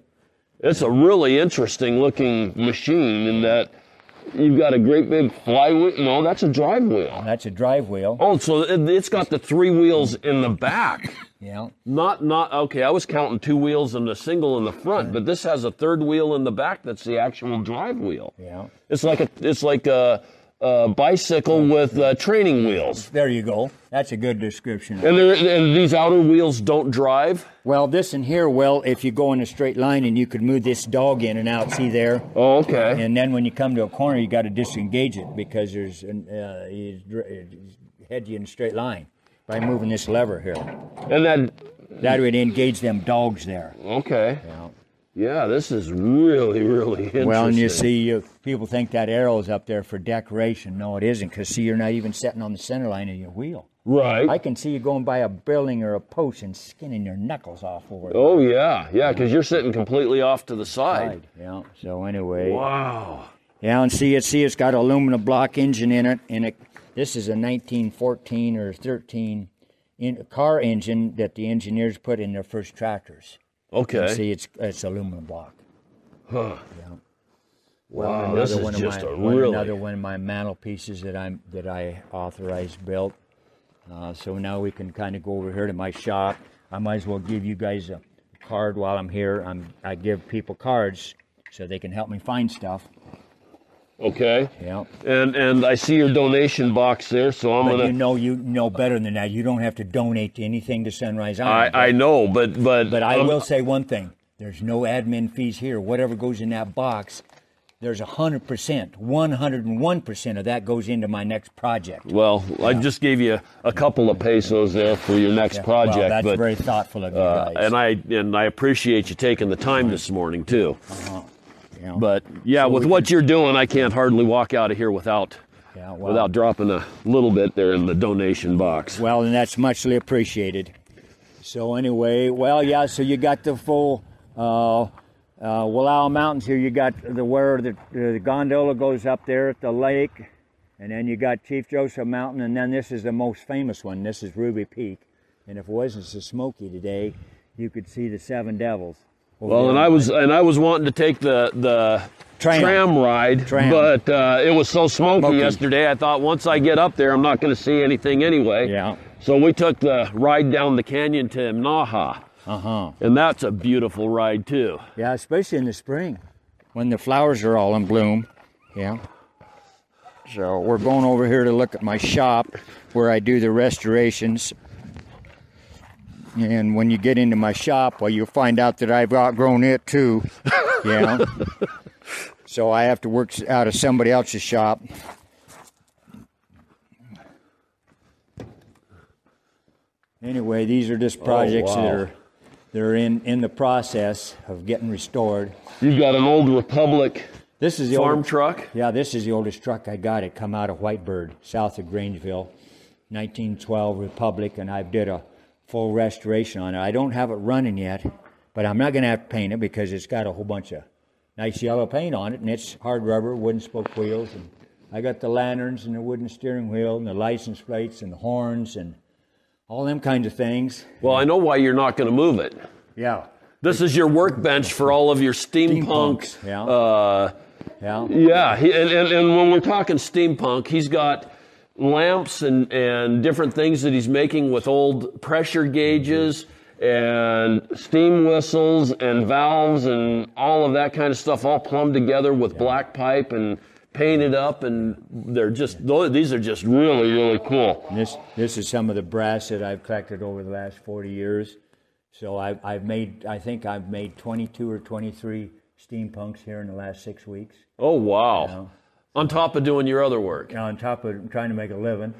It's a really interesting looking machine in that you've got a great big flywheel. No, that's a drive wheel. Oh, that's a drive wheel. Oh, so it, it's got the three wheels in the back. Yeah. Not, not okay. I was counting two wheels and a single in the front, but this has a third wheel in the back. That's the actual drive wheel. Yeah. It's like a, it's like a, a bicycle with uh, training wheels. There you go. That's a good description. And, and these outer wheels don't drive. Well, this in here, well, if you go in a straight line and you could move this dog in and out, see there? Oh, okay. And then when you come to a corner, you got to disengage it because there's an, uh, he's, he's head you in a straight line by moving this lever here. And that, That would engage them dogs there. okay. Yeah. Yeah, this is really, really interesting. Well, and you see, uh, people think that arrow is up there for decoration. No, it isn't, because see, you're not even sitting on the center line of your wheel. right? I can see you going by a building or a post and skinning your knuckles off over oh yeah, yeah, because you're sitting completely off to the side. side. Yeah. So anyway, Wow. yeah, and see, it see, it's got aluminum block engine in it, and it. This is a 1914 or 13 in, car engine that the engineers put in their first tractors. Okay. See, it's it's aluminum block. Huh. Yeah. Wow, another this is one of just my, a one- really. another one of my mantelpieces that I'm that I authorized built. Uh, so now we can kind of go over here to my shop. I might as well give you guys a card while I'm here. I'm I give people cards so they can help me find stuff. Okay. Yeah. And and I see your donation box there, so I'm But gonna. you know you know better than that. You don't have to donate to anything to Sunrise I Iron. I know, but but But I um, will say one thing: there's no admin fees here. Whatever goes in that box, there's hundred percent, one hundred and one percent of that goes into my next project. Well, I just gave you a couple of pesos there for your next project, well, that's but very thoughtful of you uh, guys. and I and I appreciate you taking the time this morning too. you know. But yeah, with we what you're doing, I can't hardly walk out of here without Yeah, well- without dropping a little bit there in the donation box. well, and that's muchly appreciated. So anyway, well, yeah. So you got the full uh, uh, Wallowa Mountains here. You got the where the, the gondola goes up there at the lake, and then you got Chief Joseph Mountain, and then this is the most famous one. This is Ruby Peak, and if it wasn't so smoky today, you could see the Seven Devils. Well, and I was and I was wanting to take the the Tram. tram, ride, Tram. but uh, it was so smoky, Smoky. yesterday. I thought once I get up there, I'm not going to see anything anyway. Yeah. So we took the ride down the canyon to Naha. Uh huh. and that's a beautiful ride too. Yeah, especially in the spring when the flowers are all in bloom. Yeah. So we're going over here to look at my shop where I do the restorations. And when you get into my shop, well, you'll find out that I've outgrown it too. Yeah. so I have to work out of somebody else's shop. Anyway, these are just oh, projects that wow. are they're in in the process of getting restored. You've got an old Republic This is the farm truck. Yeah, this is the oldest truck I got. It come out of Whitebird, south of Grangeville, 1912 Republic, and I've did a full restoration on it. I don't have it running yet, but I'm not going to have to paint it because it's got a whole bunch of nice yellow paint on it, and it's hard rubber, wooden spoke wheels, and I got the lanterns and the wooden steering wheel and the license plates and the horns and all them kinds of things. Well, I know why you're not going to move it. Yeah, This is your workbench for all of your steampunk. Steampunks, yeah. Uh, yeah. Yeah, he, and, and, and when we're talking steampunk, he's got lamps and, and different things that he's making with old pressure gauges and steam whistles and valves and all of that kind of stuff all plumbed together with black pipe and painted up, and they're just these are just really really cool. And this this is some of the brass that I've collected over the last 40 years. So I've, I've made I think I've made 22 or 23 steampunks here in the last six weeks. Oh wow! know. On top of doing your other work. Now on top of trying to make a living,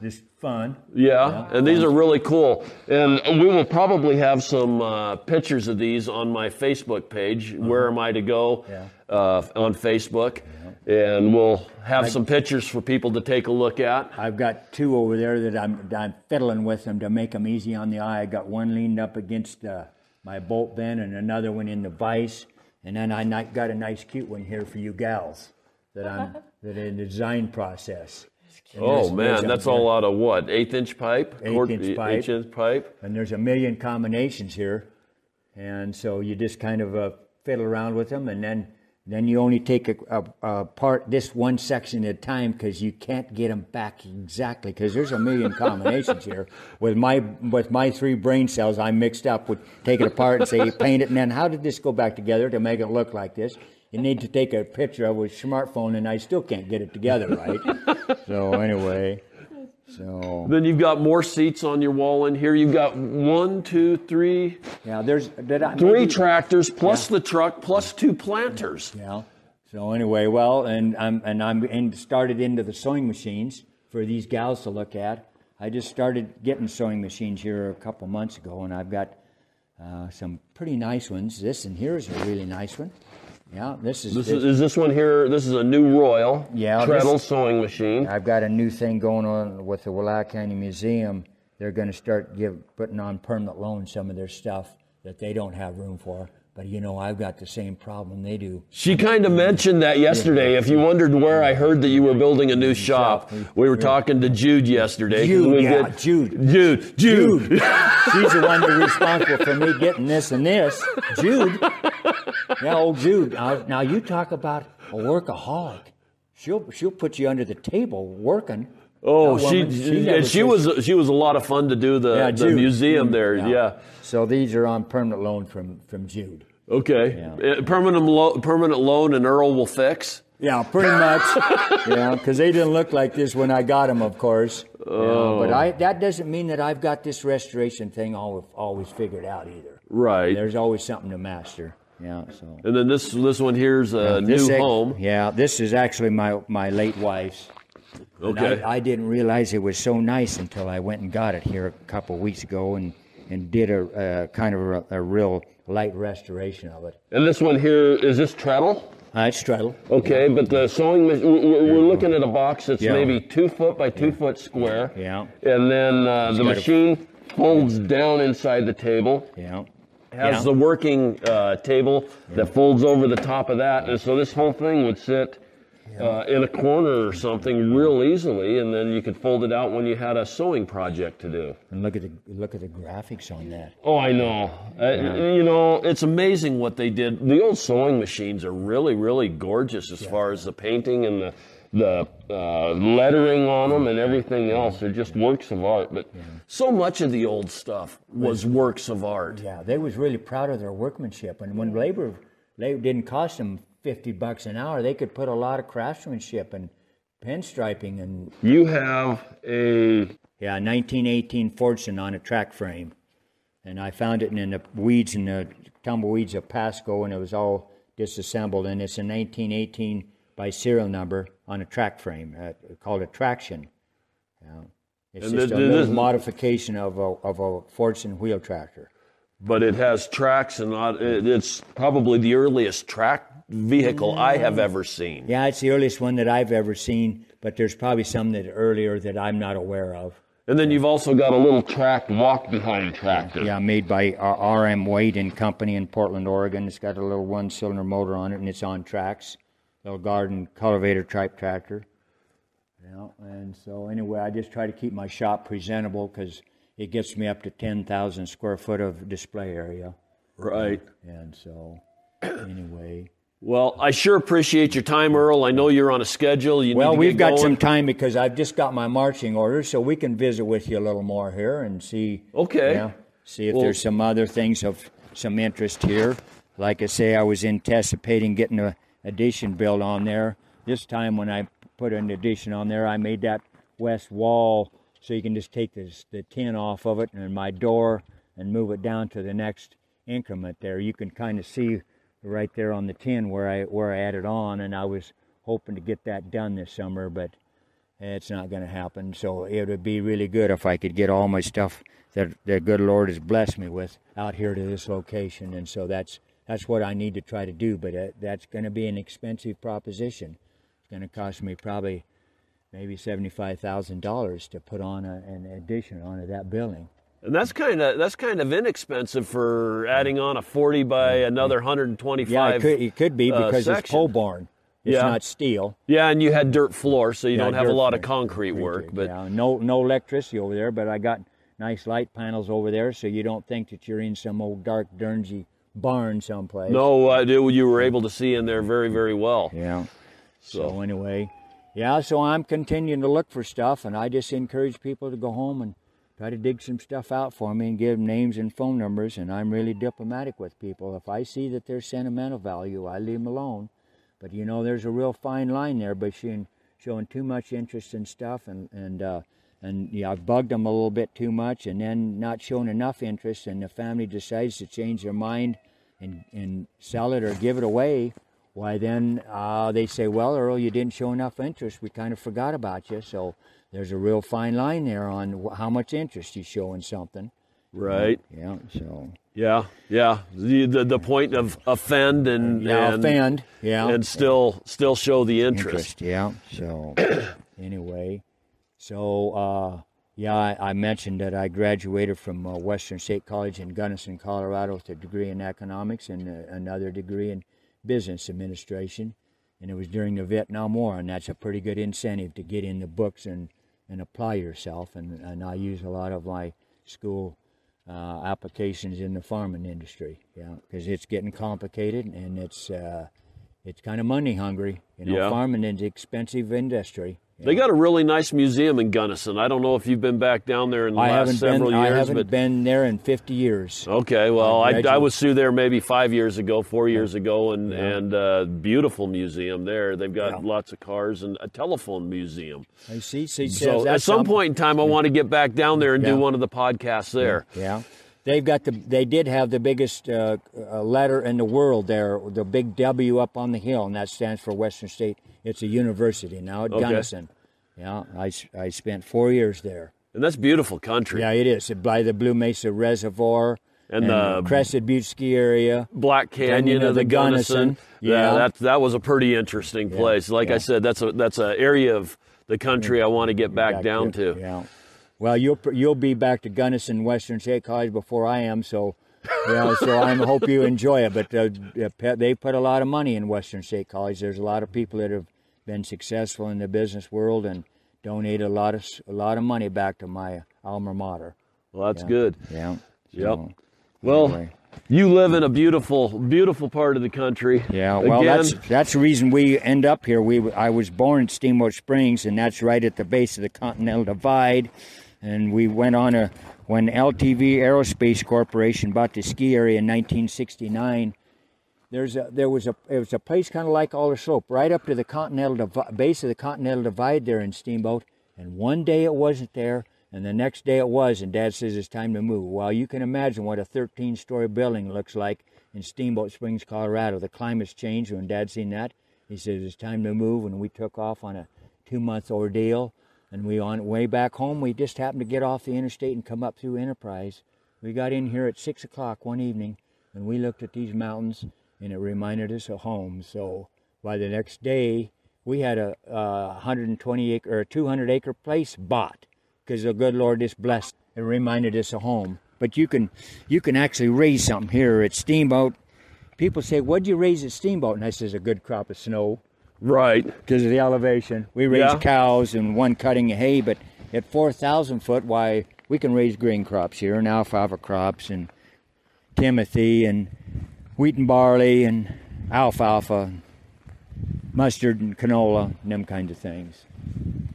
just fun. Yeah, and these are really cool. And we will probably have some uh, pictures of these on my Facebook page. Where am I to go? Yeah. Uh, on Facebook, and we'll have some pictures for people to take a look at. I've got two over there that I'm I'm fiddling with them to make them easy on the eye. I got one leaned up against uh, my bolt bin, and another one in the vise, and then I got a nice cute one here for you gals that I'm that in the design process. And Oh this- there's man, a- that's all out of what? Eighth inch pipe? Eighth Quart- inch pipe. Eighth inch pipe. and there's a million combinations here, and so you just kind of uh, fiddle around with them, and then then you only take a, a, a part this one section at a time because you can't get them back exactly because there's a million combinations here. With my with my three brain cells, I'm mixed up with take it apart and say paint it, and then how did this go back together to make it look like this? You need to take a picture of it with a smartphone, and I still can't get it together right. so anyway, so Then you've got more seats on your wall in here. You've got one, two, three, yeah, there's did I, three maybe- tractors plus the truck plus two planters. Yeah. So anyway, well, and I'm and I'm in, started into the sewing machines for these gals to look at. I just started getting sewing machines here a couple months ago, and I've got uh, some pretty nice ones. This and here's a really nice one. Yeah, this is. This this- is, is this one here? This is a new Royal Yeah, treadle this- sewing machine. I've got a new thing going on with the Wallowa County Museum. They're going to start give, putting on permanent loan some of their stuff that they don't have room for. But you know, I've got the same problem they do. She kind of mentioned that yesterday. If you wondered where I heard that you were building a new shop, we were talking to Jude yesterday. Jude, yeah, did- Jude. Jude, Jude. She's the one that's responsible for me getting this and this. Jude. Yeah, old Jude. Now, now you talk about a workaholic. She'll she'll put you under the table working. Oh, she woman, she, she was she was a lot of fun to do the, Yeah, the museum there. Yeah. Yeah. So these are on permanent loan from from Jude. Okay. Uh, Permanent lo- permanent loan and Earl will fix. Yeah, pretty much. yeah, because they didn't look like this when I got them, of course. Oh. but I that doesn't mean that I've got this restoration thing all, always figured out either. Right. There's always something to master. Yeah. So. And then this this one here's a new ex- home. Yeah, this is actually my my late wife's. Okay. I, I didn't realize it was so nice until I went and got it here a couple of weeks ago and and did a, uh kind of a, a real light restoration of it. And this one here is this treadle. Uh, it's straddle. Okay, but the sewing machine, we're, we're looking at a box that's Yeah. maybe two foot by two foot square. Yeah. And then uh, the machine folds down inside the table. Yeah. Has Yeah. the working uh, table that folds over the top of that. And so this whole thing would sit uh, in a corner or something real easily, and then you could fold it out when you had a sewing project to do. And look at the look at the graphics on that. Oh, I know. Uh, you know, it's amazing what they did. The old sewing machines are really, really gorgeous as far as the painting and the the uh, lettering on them and everything else. They're just works of art. But so much of the old stuff was works of art. Yeah, they was really proud of their workmanship, and when labor labor didn't cost them fifty bucks an hour, they could put a lot of craftsmanship and pinstriping and You have a Yeah, 1918 Fordson on a track frame. And I found it in the weeds and the tumbleweeds of Pasco, and it was all disassembled. And it's a 1918 by serial number on a track frame uh, called a Trackson. Yeah. It's And just a little modification of a, of a Fordson wheel tractor. but it has tracks and not, it's probably the earliest track vehicle I have mm. ever seen. Yeah, it's the earliest one that I've ever seen, but there's probably some that earlier that I'm not aware of. And then you've also got a little track walk behind tractor. Yeah, made by R.M. Wade and Company in Portland, Oregon. It's got a little one-cylinder motor on it, and it's on tracks. Little garden cultivator type tractor. Yeah, and so anyway, I just try to keep my shop presentable because it gets me up to ten thousand square foot of display area. Right. And so, anyway, Well, I sure appreciate your time, Earl. I know you're on a schedule. You well, need to we've got going. some time because I've just got my marching orders, so we can visit with you a little more here and see. Okay. Yeah, see if Well- there's some other things of some interest here. Like I say, I was anticipating getting a addition built on there. this time when I put an addition on there, I made that west wall so you can just take this, the tin off of it and my door and move it down to the next increment there. You can kind of see right there on the tin where I where I added on, and I was hoping to get that done this summer, but it's not going to happen. So it would be really good if I could get all my stuff that the good Lord has blessed me with out here to this location, and so that's that's what I need to try to do. But that's going to be an expensive proposition. It's going to cost me probably maybe seventy-five thousand dollars to put on a, an addition onto that building. And that's kind of that's kind of inexpensive for adding on a 40 by another 125. Yeah, it could, it could be uh, because it's pole barn. It's Yeah. not steel. Yeah, and you had dirt floor, so you Yeah, don't have a lot of floor. concrete work. But yeah, no no electricity over there, but I got nice light panels over there, so you don't think that you're in some old dark Dernsey barn someplace. no, uh, you were able to see in there very very well. Yeah. So. So anyway, yeah. So I'm continuing to look for stuff, and I just encourage people to go home and try to dig some stuff out for me and give names and phone numbers. And I'm really diplomatic with people. If I see that there's sentimental value, I leave them alone. But you know, there's a real fine line there between showing too much interest in stuff and and uh, and yeah, I've bugged them a little bit too much, and then not showing enough interest, and the family decides to change their mind and and sell it or give it away. Why then uh, they say, well, Earl, you didn't show enough interest. We kind of forgot about you. So there's a real fine line there on how much interest you show in something. right, Yeah. So yeah, yeah. The the, the point of offend and yeah, and, offend. Yeah. and still still show the interest. interest. Yeah. So anyway, so uh, yeah, I, I mentioned that I graduated from uh, Western State College in Gunnison, Colorado, with a degree in economics and uh, another degree in business administration. And it was during the Vietnam War, and that's a pretty good incentive to get in the books and, and apply yourself. And, and I use a lot of my school uh, applications in the farming industry, yeah, because it's getting complicated and it's uh, it's kind of money hungry. You know, Yeah. farming is an expensive industry. They got a really nice museum in Gunnison. I don't know if you've been back down there in the I last several been. years, I haven't but been there in 50 years. Okay, well, I I, was through there maybe five years ago, four years ago, and Yeah. and uh, beautiful museum there. They've got Yeah. lots of cars and a telephone museum. I see. see So at some some- point in time, I want to get back down there and do one of the podcasts there. Yeah, they've got the. They did have the biggest uh, uh, letter in the world there, the big W up on the hill, and that stands for Western State. It's a university now at Okay. Gunnison. Yeah, I, I spent four years there. And that's beautiful country. Yeah, it is by the Blue Mesa Reservoir And the- Crested Butte ski area. Black Canyon, Canyon of the, the Gunnison. Gunnison. Yeah, Yeah. that that was a pretty interesting place. Like I said, that's a that's an area of the country I want to get back, down there. to. Yeah. Well, you'll you'll be back to Gunnison Western State College before I am, so yeah. So I hope you enjoy it. But uh, they put a lot of money in Western State College. There's a lot of people that have been successful in the business world and donate a lot of a lot of money back to my alma mater. Well, that's good. Yeah. Yep. So, Well, anyway. you live in a beautiful, beautiful part of the country. Yeah, well, Again, that's that's the reason we end up here. We I was born in Steamboat Springs, and that's right at the base of the Continental Divide. And we went on a when LTV Aerospace Corporation bought the ski area in 1969. There's a there was a it was a place kind of like Alder Slope, right up to the Continental Divi- base of the Continental Divide there in Steamboat. And one day it wasn't there, and the next day it was. And Dad says it's time to move. Well, you can imagine what a 13-story building looks like in Steamboat Springs, Colorado. The climate's changed. When Dad seen that, he says it's time to move, and we took off on a two-month ordeal. And we on way back home, we just happened to get off the interstate and come up through Enterprise. We got in here at six o'clock one evening, and we looked at these mountains, and it reminded us of home. So by the next day, we had a, uh 120 acre or 200 acre place bought because the good Lord just blessed. It reminded us of home. But you can you can actually raise something here at Steamboat. People say, "What'd you raise at Steamboat?" And I says, "A good crop of snow." right. because of the elevation. We raise Yeah. cows and one cutting of hay, but at 4,000 foot, why, we can raise grain crops here and alfalfa crops and timothy and wheat and barley and alfalfa, mustard and canola and them kinds of things.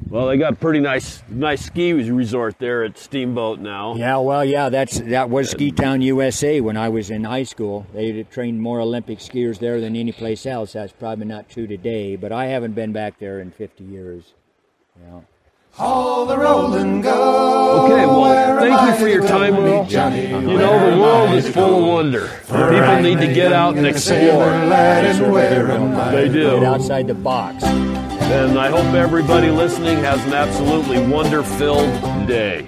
Well, they got a pretty nice, nice ski resort there at Steamboat now. Yeah, well, yeah, that's that was Ski Town, USA when I was in high school. They trained more Olympic skiers there than any place else. That's probably not true today, but I haven't been back there in 50 years. Yeah. All the roll and go. Okay, well, thank you for your time, meet Earl. Johnny? You know, the world is full of wonder. People need to get out and a sailor explore. lad, and where am I They do. Get outside the box. And I hope everybody listening has an absolutely wonder filled day.